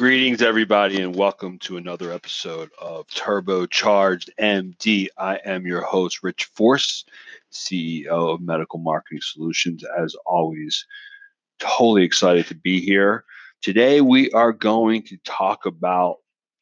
Greetings, everybody, and welcome to another episode of Turbocharged MD. I am your host, Rich Forrest, CEO of Medical Marketing Solutions. As always, totally excited to be here. Today, we are going to talk about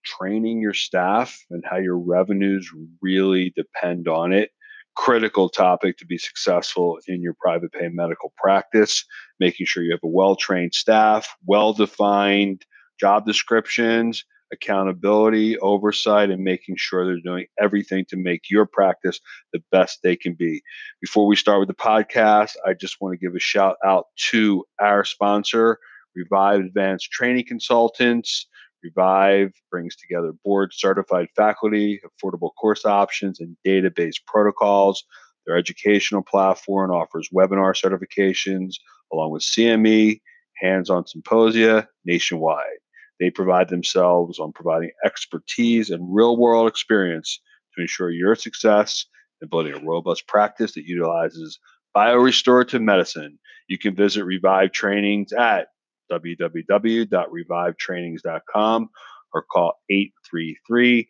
training your staff and how your revenues really depend on it. Critical topic to be successful in your private pay medical practice, making sure you have a well trained staff, well defined job descriptions, accountability, oversight, and making sure they're doing everything to make your practice the best they can be. Before we start with the podcast, I just want to give a shout out to our sponsor, Revive Advanced Training Consultants. Revive brings together board certified faculty, affordable course options, and database protocols. Their educational platform offers webinar certifications along with CME, hands on symposia nationwide. They provide themselves on providing expertise and real world experience to ensure your success in building a robust practice that utilizes biorestorative medicine. You can visit Revive Trainings at www.revivetrainings.com or call 833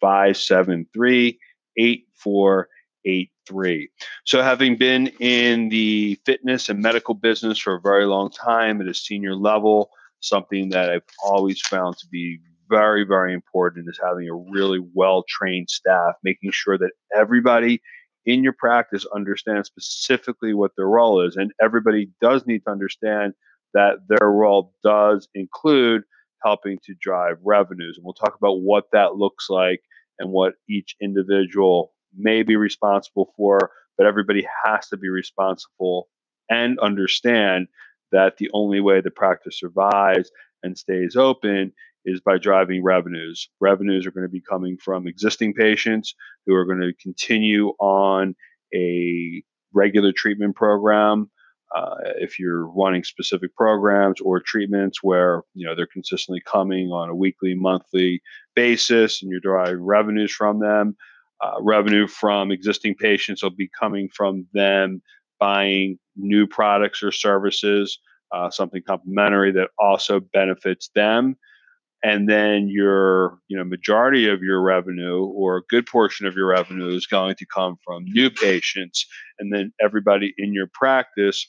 573 8483. So, having been in the fitness and medical business for a very long time at a senior level, something that I've always found to be very, very important is having a really well trained staff, making sure that everybody in your practice understands specifically what their role is. And everybody does need to understand that their role does include helping to drive revenues. And we'll talk about what that looks like and what each individual may be responsible for, but everybody has to be responsible and understand that the only way the practice survives and stays open is by driving revenues. Revenues are going to be coming from existing patients who are going to continue on a regular treatment program. Uh, if you're running specific programs or treatments where you know they're consistently coming on a weekly, monthly basis, and you're deriving revenues from them, uh, revenue from existing patients will be coming from them buying new products or services, uh, something complementary that also benefits them. And then your, you know, majority of your revenue or a good portion of your revenue is going to come from new patients. And then everybody in your practice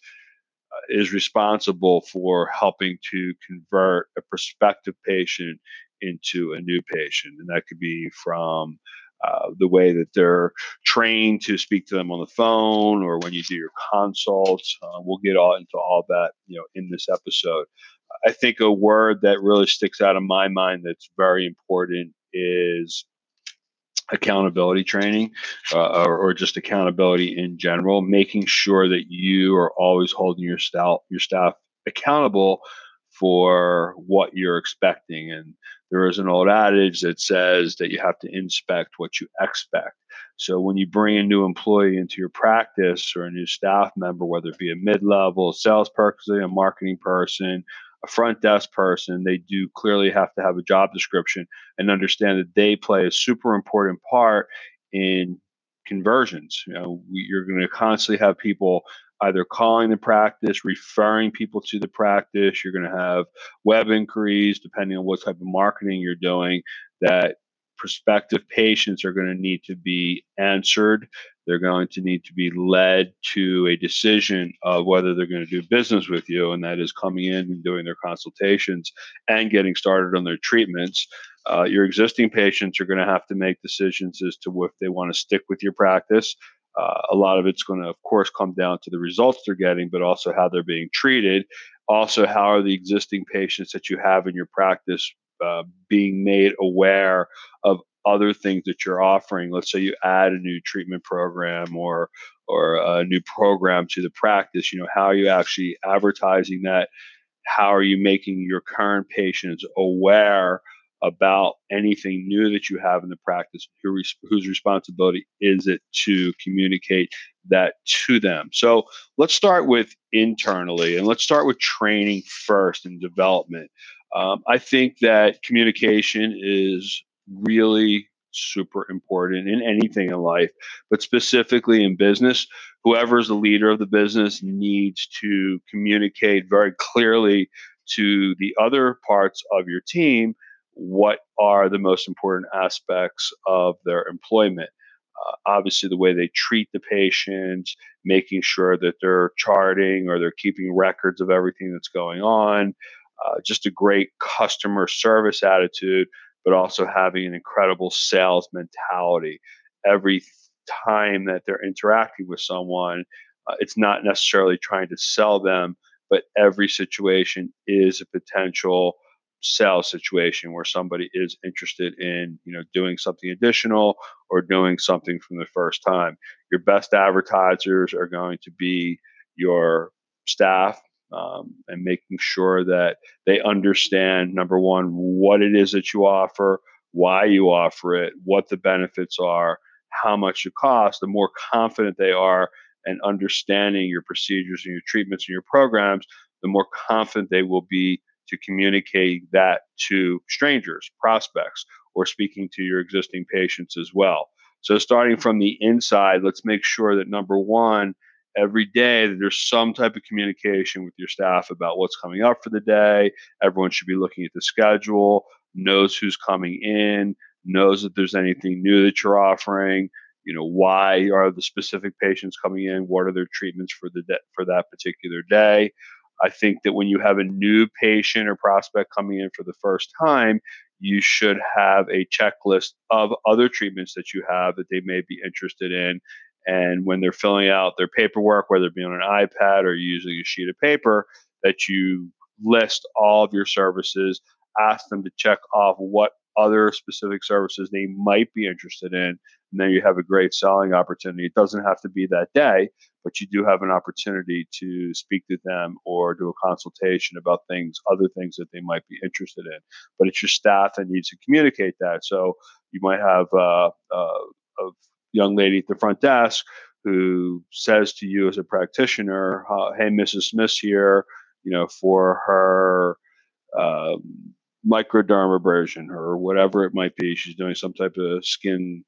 uh, is responsible for helping to convert a prospective patient into a new patient. And that could be from uh, the way that they're trained to speak to them on the phone or when you do your consults. Uh, we'll get all into all that, you know, in this episode. I think a word that really sticks out in my mind that's very important is accountability training uh, or, or, just accountability in general making sure that you are always holding your staff your staff accountable for what you're expecting and there is an old adage that says that you have to inspect what you expect. So when you bring a new employee into your practice or a new staff member, whether it be a mid-level sales person, a marketing person, a front desk person, they do clearly have to have a job description and understand that they play a super important part in conversions. You know, we, you're going to constantly have people either calling the practice, referring people to the practice. You're going to have web inquiries, depending on what type of marketing you're doing, that prospective patients are going to need to be answered. They're going to need to be led to a decision of whether they're going to do business with you, and that is coming in and doing their consultations and getting started on their treatments. Uh, your existing patients are going to have to make decisions as to if they want to stick with your practice uh, a lot of it's going to, of course, come down to the results they're getting, but also how they're being treated. Also, how are the existing patients that you have in your practice uh, being made aware of other things that you're offering? Let's say you add a new treatment program or or a new program to the practice. You know, how are you actually advertising that? How are you making your current patients aware about anything new that you have in the practice, who whose responsibility is it to communicate that to them? So let's start with internally and let's start with training first and development. Um, I think that communication is really super important in anything in life, but specifically in business. Whoever is the leader of the business needs to communicate very clearly to the other parts of your team what are the most important aspects of their employment. Uh, obviously, the way they treat the patients, making sure that they're charting or they're keeping records of everything that's going on, uh, just a great customer service attitude, but also having an incredible sales mentality. Every time that they're interacting with someone, uh, it's not necessarily trying to sell them, but every situation is a potential sales situation where somebody is interested in you know doing something additional or doing something from the first time. Your best advertisers are going to be your staff um, and making sure that they understand number one what it is that you offer why you offer it what the benefits are how much it costs the more confident they are and understanding your procedures and your treatments and your programs the more confident they will be to communicate that to strangers prospects or speaking to your existing patients as well so starting from the inside let's make sure that number one every day that there's some type of communication with your staff about what's coming up for the day. Everyone should be looking at the schedule, knows who's coming in, knows that there's anything new that you're offering. You know, why are the specific patients coming in? What are their treatments for the de- for that particular day? I think that when you have a new patient or prospect coming in for the first time, you should have a checklist of other treatments that you have that they may be interested in. And when they're filling out their paperwork, whether it be on an iPad or using a sheet of paper, that you list all of your services, ask them to check off what other specific services they might be interested in, and then you have a great selling opportunity. It doesn't have to be that day, but you do have an opportunity to speak to them or do a consultation about things, other things that they might be interested in. But it's your staff that needs to communicate that. So you might have a young lady at the front desk who says to you as a practitioner, "Hey, Mrs. Smith here, you know, for her um, microdermabrasion or whatever it might be. She's doing some type of skin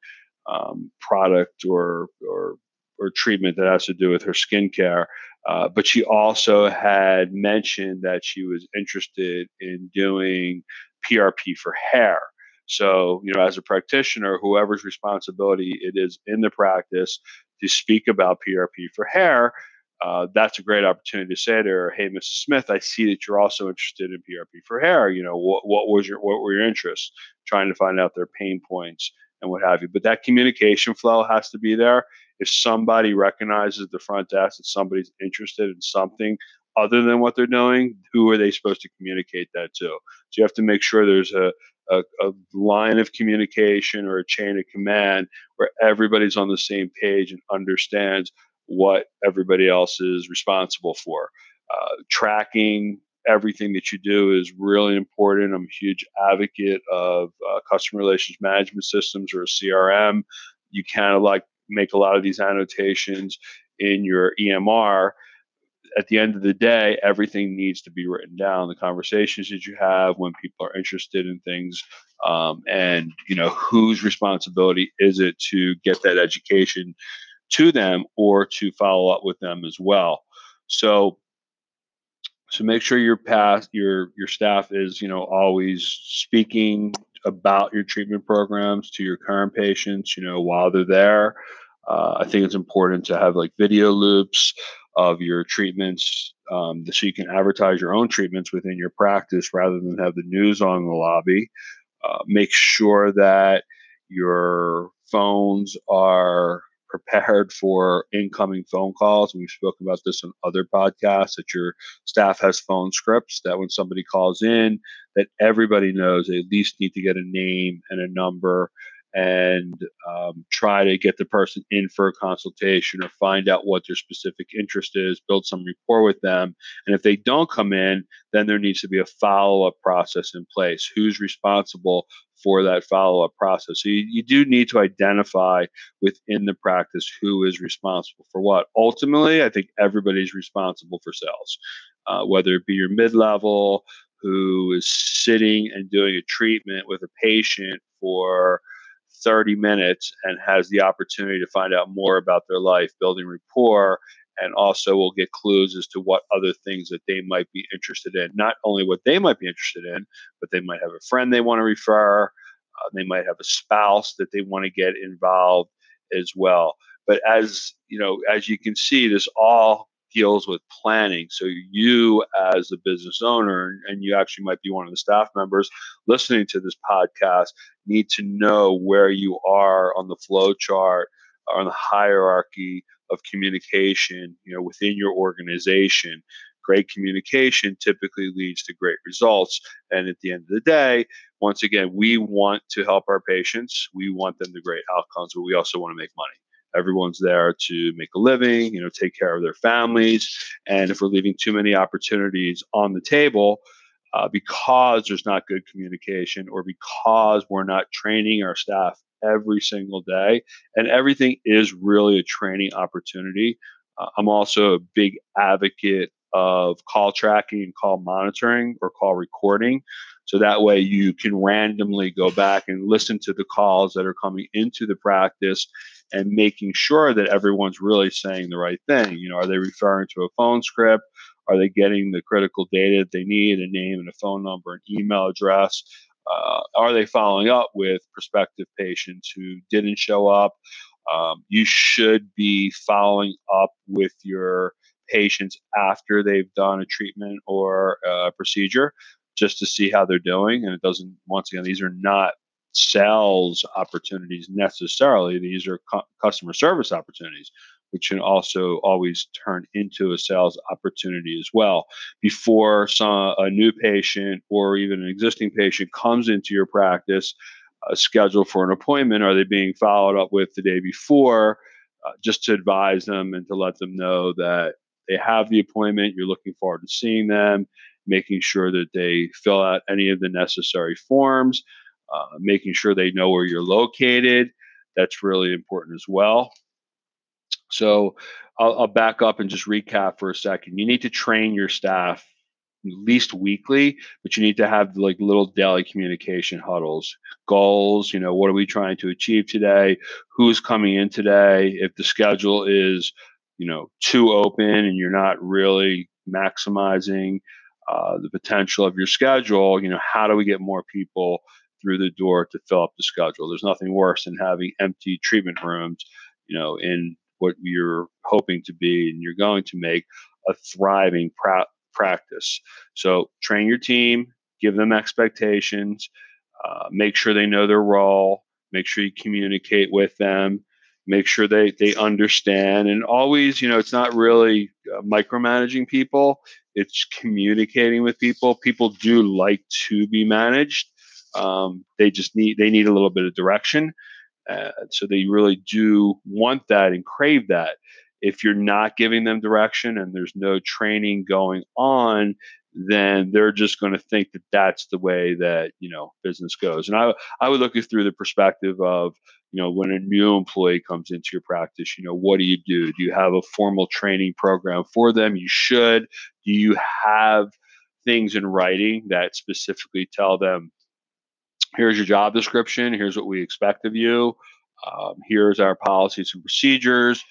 um, product or or or treatment that has to do with her skincare. Uh, but she also had mentioned that she was interested in doing PRP for hair. So, you know, as a practitioner, whoever's responsibility it is in the practice to speak about PRP for hair, uh, that's a great opportunity to say to her, "Hey, Mrs. Smith, I see that you're also interested in PRP for hair. You know, what, what was your what were your interests? Trying to find out their pain points and what have you. But that communication flow has to be there. If somebody recognizes the front desk that somebody's interested in something other than what they're doing, who are they supposed to communicate that to? So you have to make sure there's a a, a, line of communication or a chain of command where everybody's on the same page and understands what everybody else is responsible for. Uh, tracking everything that you do is really important. I'm a huge advocate of uh, customer relations management systems or a CRM. You kind of like make a lot of these annotations in your EMR at the end of the day, everything needs to be written down. The conversations that you have when people are interested in things, um, and you know whose responsibility is it to get that education to them or to follow up with them as well. So, so make sure your past your your staff is you know always speaking about your treatment programs to your current patients. You know while they're there. Uh, I think it's important to have like video loops of your treatments um, so you can advertise your own treatments within your practice rather than have the news on the lobby. Uh, make sure that your phones are prepared for incoming phone calls. We've spoken about this on other podcasts that your staff has phone scripts that when somebody calls in, that everybody knows they at least need to get a name and a number and um, try to get the person in for a consultation or find out what their specific interest is, build some rapport with them. And if they don't come in, then there needs to be a follow up process in place. Who's responsible for that follow up process? So you, you do need to identify within the practice who is responsible for what. Ultimately, I think everybody's responsible for sales, uh, whether it be your mid level who is sitting and doing a treatment with a patient for 30 minutes and has the opportunity to find out more about their life, building rapport, and also we'll get clues as to what other things that they might be interested in. Not only what they might be interested in, but they might have a friend they want to refer. Uh, they might have a spouse that they want to get involved as well. But as you know, as you can see, this all deals with planning. So you, as a business owner, and you actually might be one of the staff members listening to this podcast, need to know where you are on the flow chart, on the hierarchy of communication, you know, within your organization. Great communication typically leads to great results. And at the end of the day, once again, we want to help our patients. We want them to great outcomes, but we also want to make money. Everyone's there to make a living, you know, take care of their families. And if we're leaving too many opportunities on the table, uh, because there's not good communication or because we're not training our staff every single day. And everything is really a training opportunity. Uh, I'm also a big advocate of call tracking and call monitoring or call recording. So that way you can randomly go back and listen to the calls that are coming into the practice and making sure that everyone's really saying the right thing. You know, are they referring to a phone script? Are they getting the critical data that they need, a name and a phone number, an email address? Uh, are they following up with prospective patients who didn't show up? Um, you should be following up with your patients after they've done a treatment or a procedure just to see how they're doing. And it doesn't, once again, these are not sales opportunities necessarily, these are cu- customer service opportunities which can also always turn into a sales opportunity as well. Before some, a new patient or even an existing patient comes into your practice, uh, scheduled for an appointment, are they being followed up with the day before? Uh, just to advise them and to let them know that they have the appointment, you're looking forward to seeing them, making sure that they fill out any of the necessary forms, uh, making sure they know where you're located. That's really important as well. So I'll, I'll back up and just recap for a second. You need to train your staff at least weekly, but you need to have like little daily communication huddles, goals. You know, what are we trying to achieve today? Who's coming in today? If the schedule is, you know, too open and you're not really maximizing uh, the potential of your schedule, you know, how do we get more people through the door to fill up the schedule? There's nothing worse than having empty treatment rooms, you know, in what you're hoping to be and you're going to make a thriving pra- practice. So train your team, give them expectations, uh, make sure they know their role, make sure you communicate with them, make sure they, they understand. And always, you know, it's not really uh, micromanaging people, it's communicating with people. People do like to be managed. Um, they just need they need a little bit of direction uh, so they really do want that and crave that. If you're not giving them direction and there's no training going on, then they're just going to think that that's the way that you know business goes. And I I would look at through the perspective of you know when a new employee comes into your practice, you know what do you do? Do you have a formal training program for them? You should. Do you have things in writing that specifically tell them here's your job description. Here's what we expect of you. Um, here's our policies and procedures.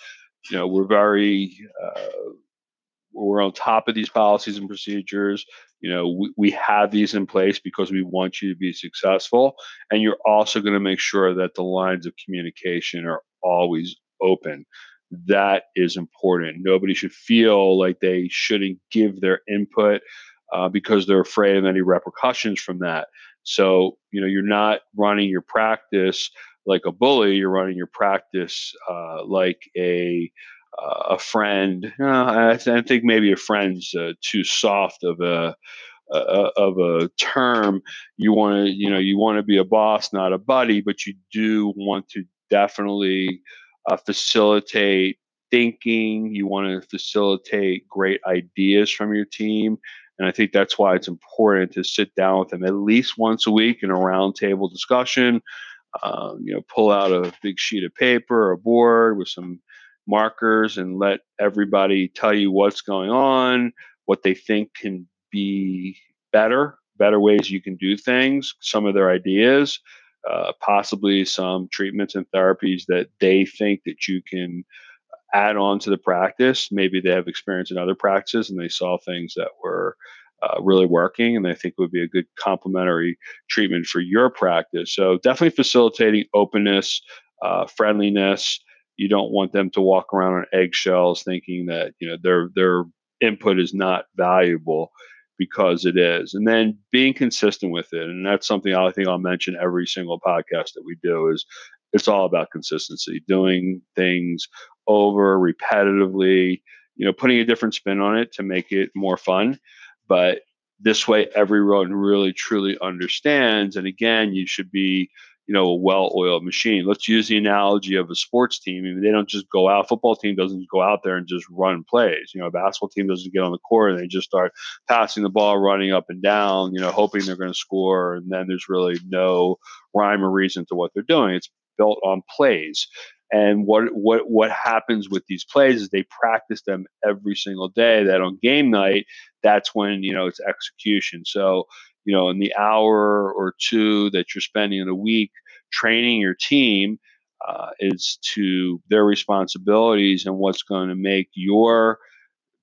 You know we're very uh, we're on top of these policies and procedures. You know we, we have these in place because we want you to be successful. And you're also going to make sure that the lines of communication are always open. That is important. Nobody should feel like they shouldn't give their input uh, because they're afraid of any repercussions from that so, you know, you're not running your practice like a bully. You're running your practice uh, like a uh, a friend. Uh, I, I, think maybe a friend's uh, too soft of a of a term. You want to, you know, you want to be a boss, not a buddy, but you do want to definitely uh, facilitate thinking. You want to facilitate great ideas from your team. And I think that's why it's important to sit down with them at least once a week in a roundtable discussion. Um, you know, pull out a big sheet of paper or a board with some markers and let everybody tell you what's going on, what they think can be better, better ways you can do things, some of their ideas, uh, possibly some treatments and therapies that they think that you can add on to the practice. Maybe they have experience in other practices and they saw things that were uh, really working and I think would be a good complementary treatment for your practice. So definitely facilitating openness, uh, friendliness. You don't want them to walk around on eggshells thinking that you know their their input is not valuable because it is. And then being consistent with it. And that's something I think I'll mention every single podcast that we do is it's all about consistency, doing things over repetitively, you know, putting a different spin on it to make it more fun. But this way, everyone really truly understands. And again, you should be you know, a well-oiled machine. Let's use the analogy of a sports team. I mean, they don't just go out. Football team doesn't go out there and just run plays. You know, a basketball team doesn't get on the court and they just start passing the ball, running up and down. You know, hoping they're going to score, and then there's really no rhyme or reason to what they're doing. It's built on plays. And what what what happens with these plays is they practice them every single day. That on game night, that's when you know it's execution. So you know, in the hour or two that you're spending in a week training your team uh, is to their responsibilities and what's going to make your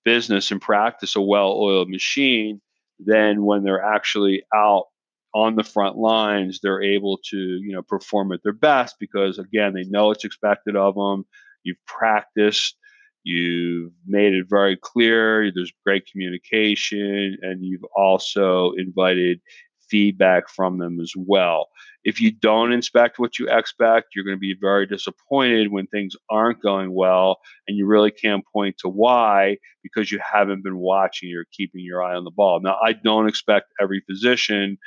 business and practice a well-oiled machine. Then when they're actually out on the front lines, they're able to you know perform at their best because again they know it's expected of them. You've practiced You've made it very clear. There's great communication, and you've also invited feedback from them as well. If you don't inspect what you expect, you're going to be very disappointed when things aren't going well, and you really can't point to why because you haven't been watching or keeping your eye on the ball. Now, I don't expect every physician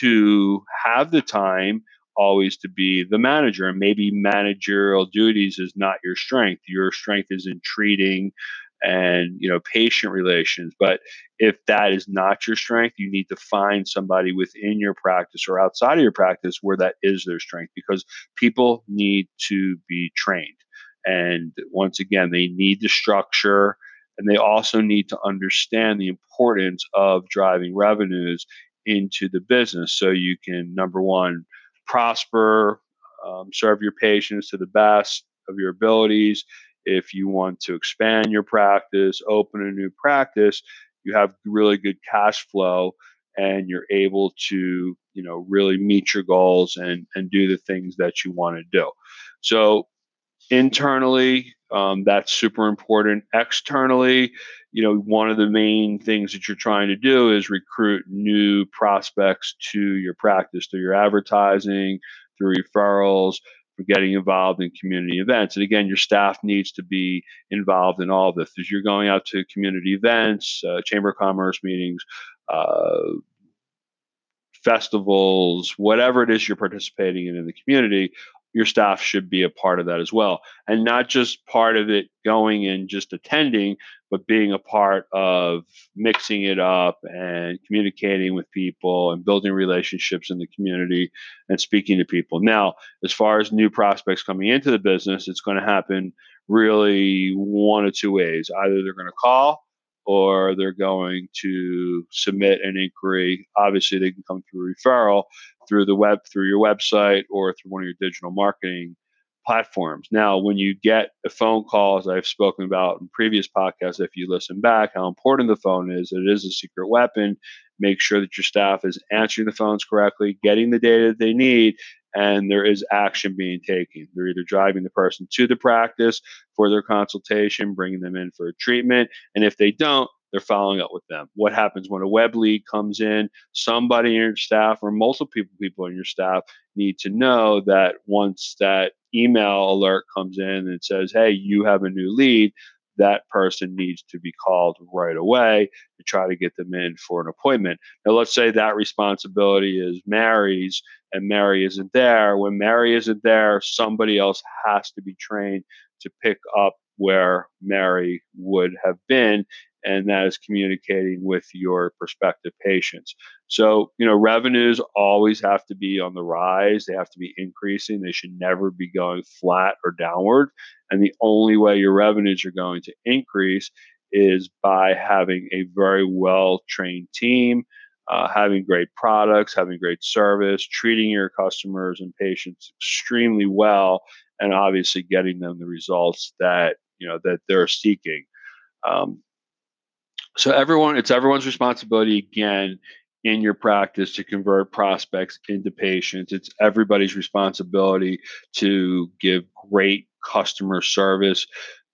to have the time always to be the manager and maybe managerial duties is not your strength. Your strength is in treating and you know patient relations but if that is not your strength you need to find somebody within your practice or outside of your practice where that is their strength because people need to be trained. And once again they need the structure and they also need to understand the importance of driving revenues into the business so you can number one prosper, um, serve your patients to the best of your abilities. If you want to expand your practice, open a new practice, you have really good cash flow and you're able to, you know, really meet your goals and and do the things that you want to do. So internally, um, that's super important. Externally, you know, one of the main things that you're trying to do is recruit new prospects to your practice through your advertising, through referrals, for getting involved in community events. And again, your staff needs to be involved in all of this. As you're going out to community events, uh, chamber of commerce meetings, uh, festivals, whatever it is you're participating in in the community, your staff should be a part of that as well. And not just part of it going and just attending, but being a part of mixing it up and communicating with people and building relationships in the community and speaking to people. Now, as far as new prospects coming into the business, it's going to happen really one of two ways. Either they're going to call or they're going to submit an inquiry. Obviously, they can come through referral through the web, through your website, or through one of your digital marketing platforms. Now, when you get a phone call, as I've spoken about in previous podcasts, if you listen back, how important the phone is, it is a secret weapon. Make sure that your staff is answering the phones correctly, getting the data that they need, and there is action being taken. They're either driving the person to the practice for their consultation, bringing them in for treatment, and if they don't, they're following up with them. What happens when a web lead comes in? Somebody in your staff or multiple people in your staff need to know that once that email alert comes in and says, hey, you have a new lead, that person needs to be called right away to try to get them in for an appointment. Now, let's say that responsibility is Mary's and Mary isn't there. When Mary isn't there, somebody else has to be trained to pick up where Mary would have been and that is communicating with your prospective patients. So, you know, revenues always have to be on the rise, they have to be increasing, they should never be going flat or downward. And the only way your revenues are going to increase is by having a very well trained team. Uh, having great products, having great service, treating your customers and patients extremely well, and obviously getting them the results that you know that they're seeking. Um, so everyone, it's everyone's responsibility again in your practice to convert prospects into patients. It's everybody's responsibility to give great customer service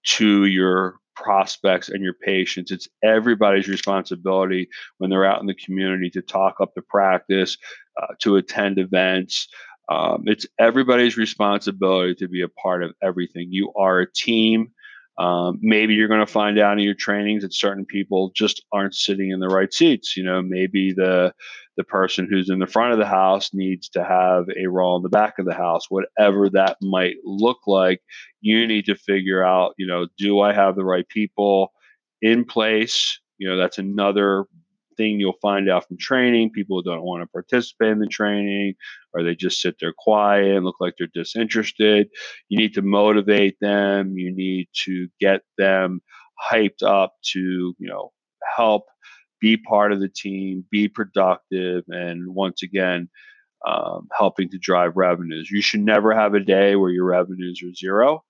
to your prospects and your patients. It's everybody's responsibility when they're out in the community to talk up the practice, uh, to attend events. Um, it's everybody's responsibility to be a part of everything. You are a team. Um, maybe you're going to find out in your trainings that certain people just aren't sitting in the right seats. You know, maybe the the person who's in the front of the house needs to have a role in the back of the house, whatever that might look like. You need to figure out, you know, do I have the right people in place? You know, that's another thing you'll find out from training. People don't want to participate in the training, or they just sit there quiet and look like they're disinterested. You need to motivate them. You need to get them hyped up to, you know, help be part of the team, be productive, and once again, um, helping to drive revenues. You should never have a day where your revenues are zero.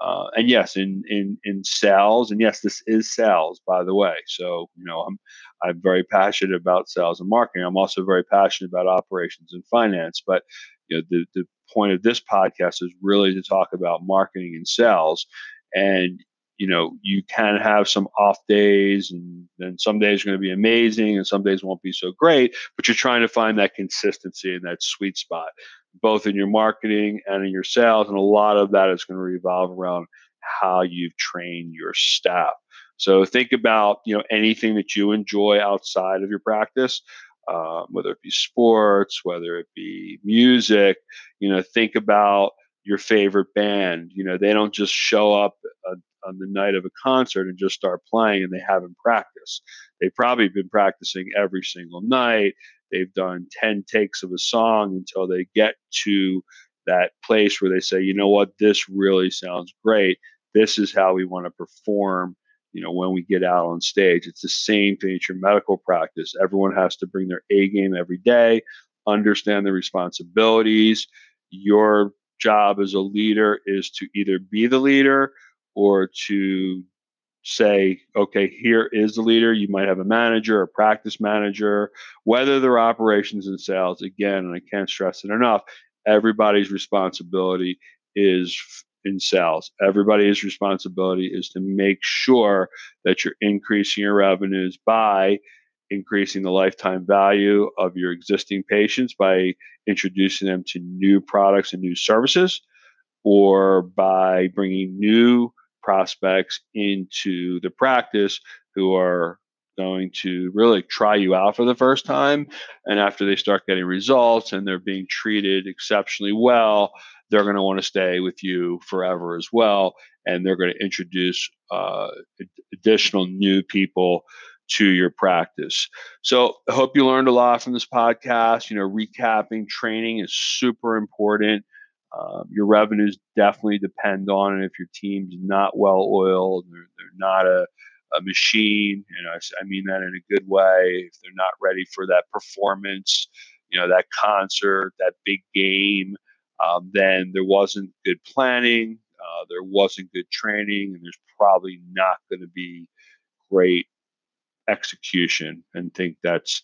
Uh, and yes, in in in sales, and yes, this is sales, by the way. So you know, I'm I'm very passionate about sales and marketing. I'm also very passionate about operations and finance. But you know, the the point of this podcast is really to talk about marketing and sales. And you know, you can have some off days, and then some days are going to be amazing, and some days won't be so great. But you're trying to find that consistency and that sweet spot, both in your marketing and in your sales. And a lot of that is going to revolve around how you've trained your staff. So think about you know anything that you enjoy outside of your practice. Um, whether it be sports, whether it be music, you know, think about your favorite band. You know, they don't just show up on the night of a concert and just start playing and they haven't practiced. They've probably been practicing every single night. They've done 10 takes of a song until they get to that place where they say, you know what, this really sounds great. This is how we want to perform. You know, when we get out on stage, it's the same thing at your medical practice. Everyone has to bring their A game every day, understand the responsibilities. Your job as a leader is to either be the leader or to say, okay, here is the leader. You might have a manager, a practice manager, whether they're operations and sales. Again, and I can't stress it enough, everybody's responsibility is in sales. Everybody's responsibility is to make sure that you're increasing your revenues by increasing the lifetime value of your existing patients by introducing them to new products and new services or by bringing new prospects into the practice who are going to really try you out for the first time. And after they start getting results and they're being treated exceptionally well, they're going to want to stay with you forever as well. And they're going to introduce uh, additional new people to your practice. So I hope you learned a lot from this podcast. You know, recapping training is super important. Um, your revenues definitely depend on it. If your team's not well oiled, they're, they're not a, a machine, know, I, I mean that in a good way. If they're not ready for that performance, you know, that concert, that big game, um, then there wasn't good planning, uh, there wasn't good training, and there's probably not going to be great execution. And think that's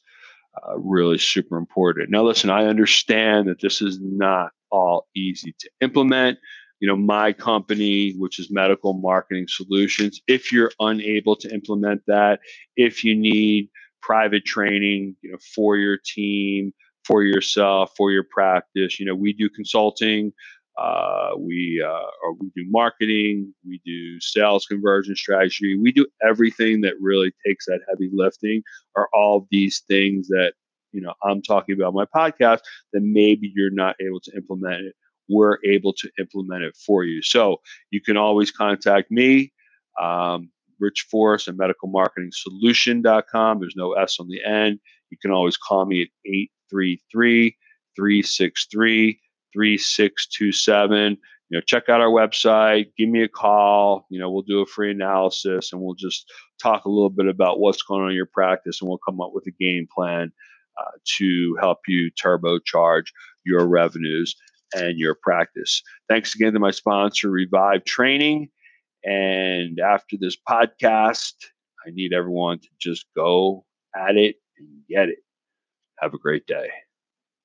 uh, really super important. Now, listen, I understand that this is not all easy to implement. You know, my company, which is Medical Marketing Solutions, if you're unable to implement that, if you need private training, you know, for your team, for yourself, for your practice, you know, we do consulting. Uh, we uh, we do marketing, we do sales conversion strategy, we do everything that really takes that heavy lifting. Are all these things that you know I'm talking about my podcast that maybe you're not able to implement it. We're able to implement it for you. So you can always contact me, um, Rich Forrest at medicalmarketingsolution.com. There's no S on the end. You can always call me at 833 363 3627 you know check out our website give me a call you know we'll do a free analysis and we'll just talk a little bit about what's going on in your practice and we'll come up with a game plan uh, to help you turbocharge your revenues and your practice. Thanks again to my sponsor, Revive Training. And after this podcast, I need everyone to just go at it and get it. Have a great day.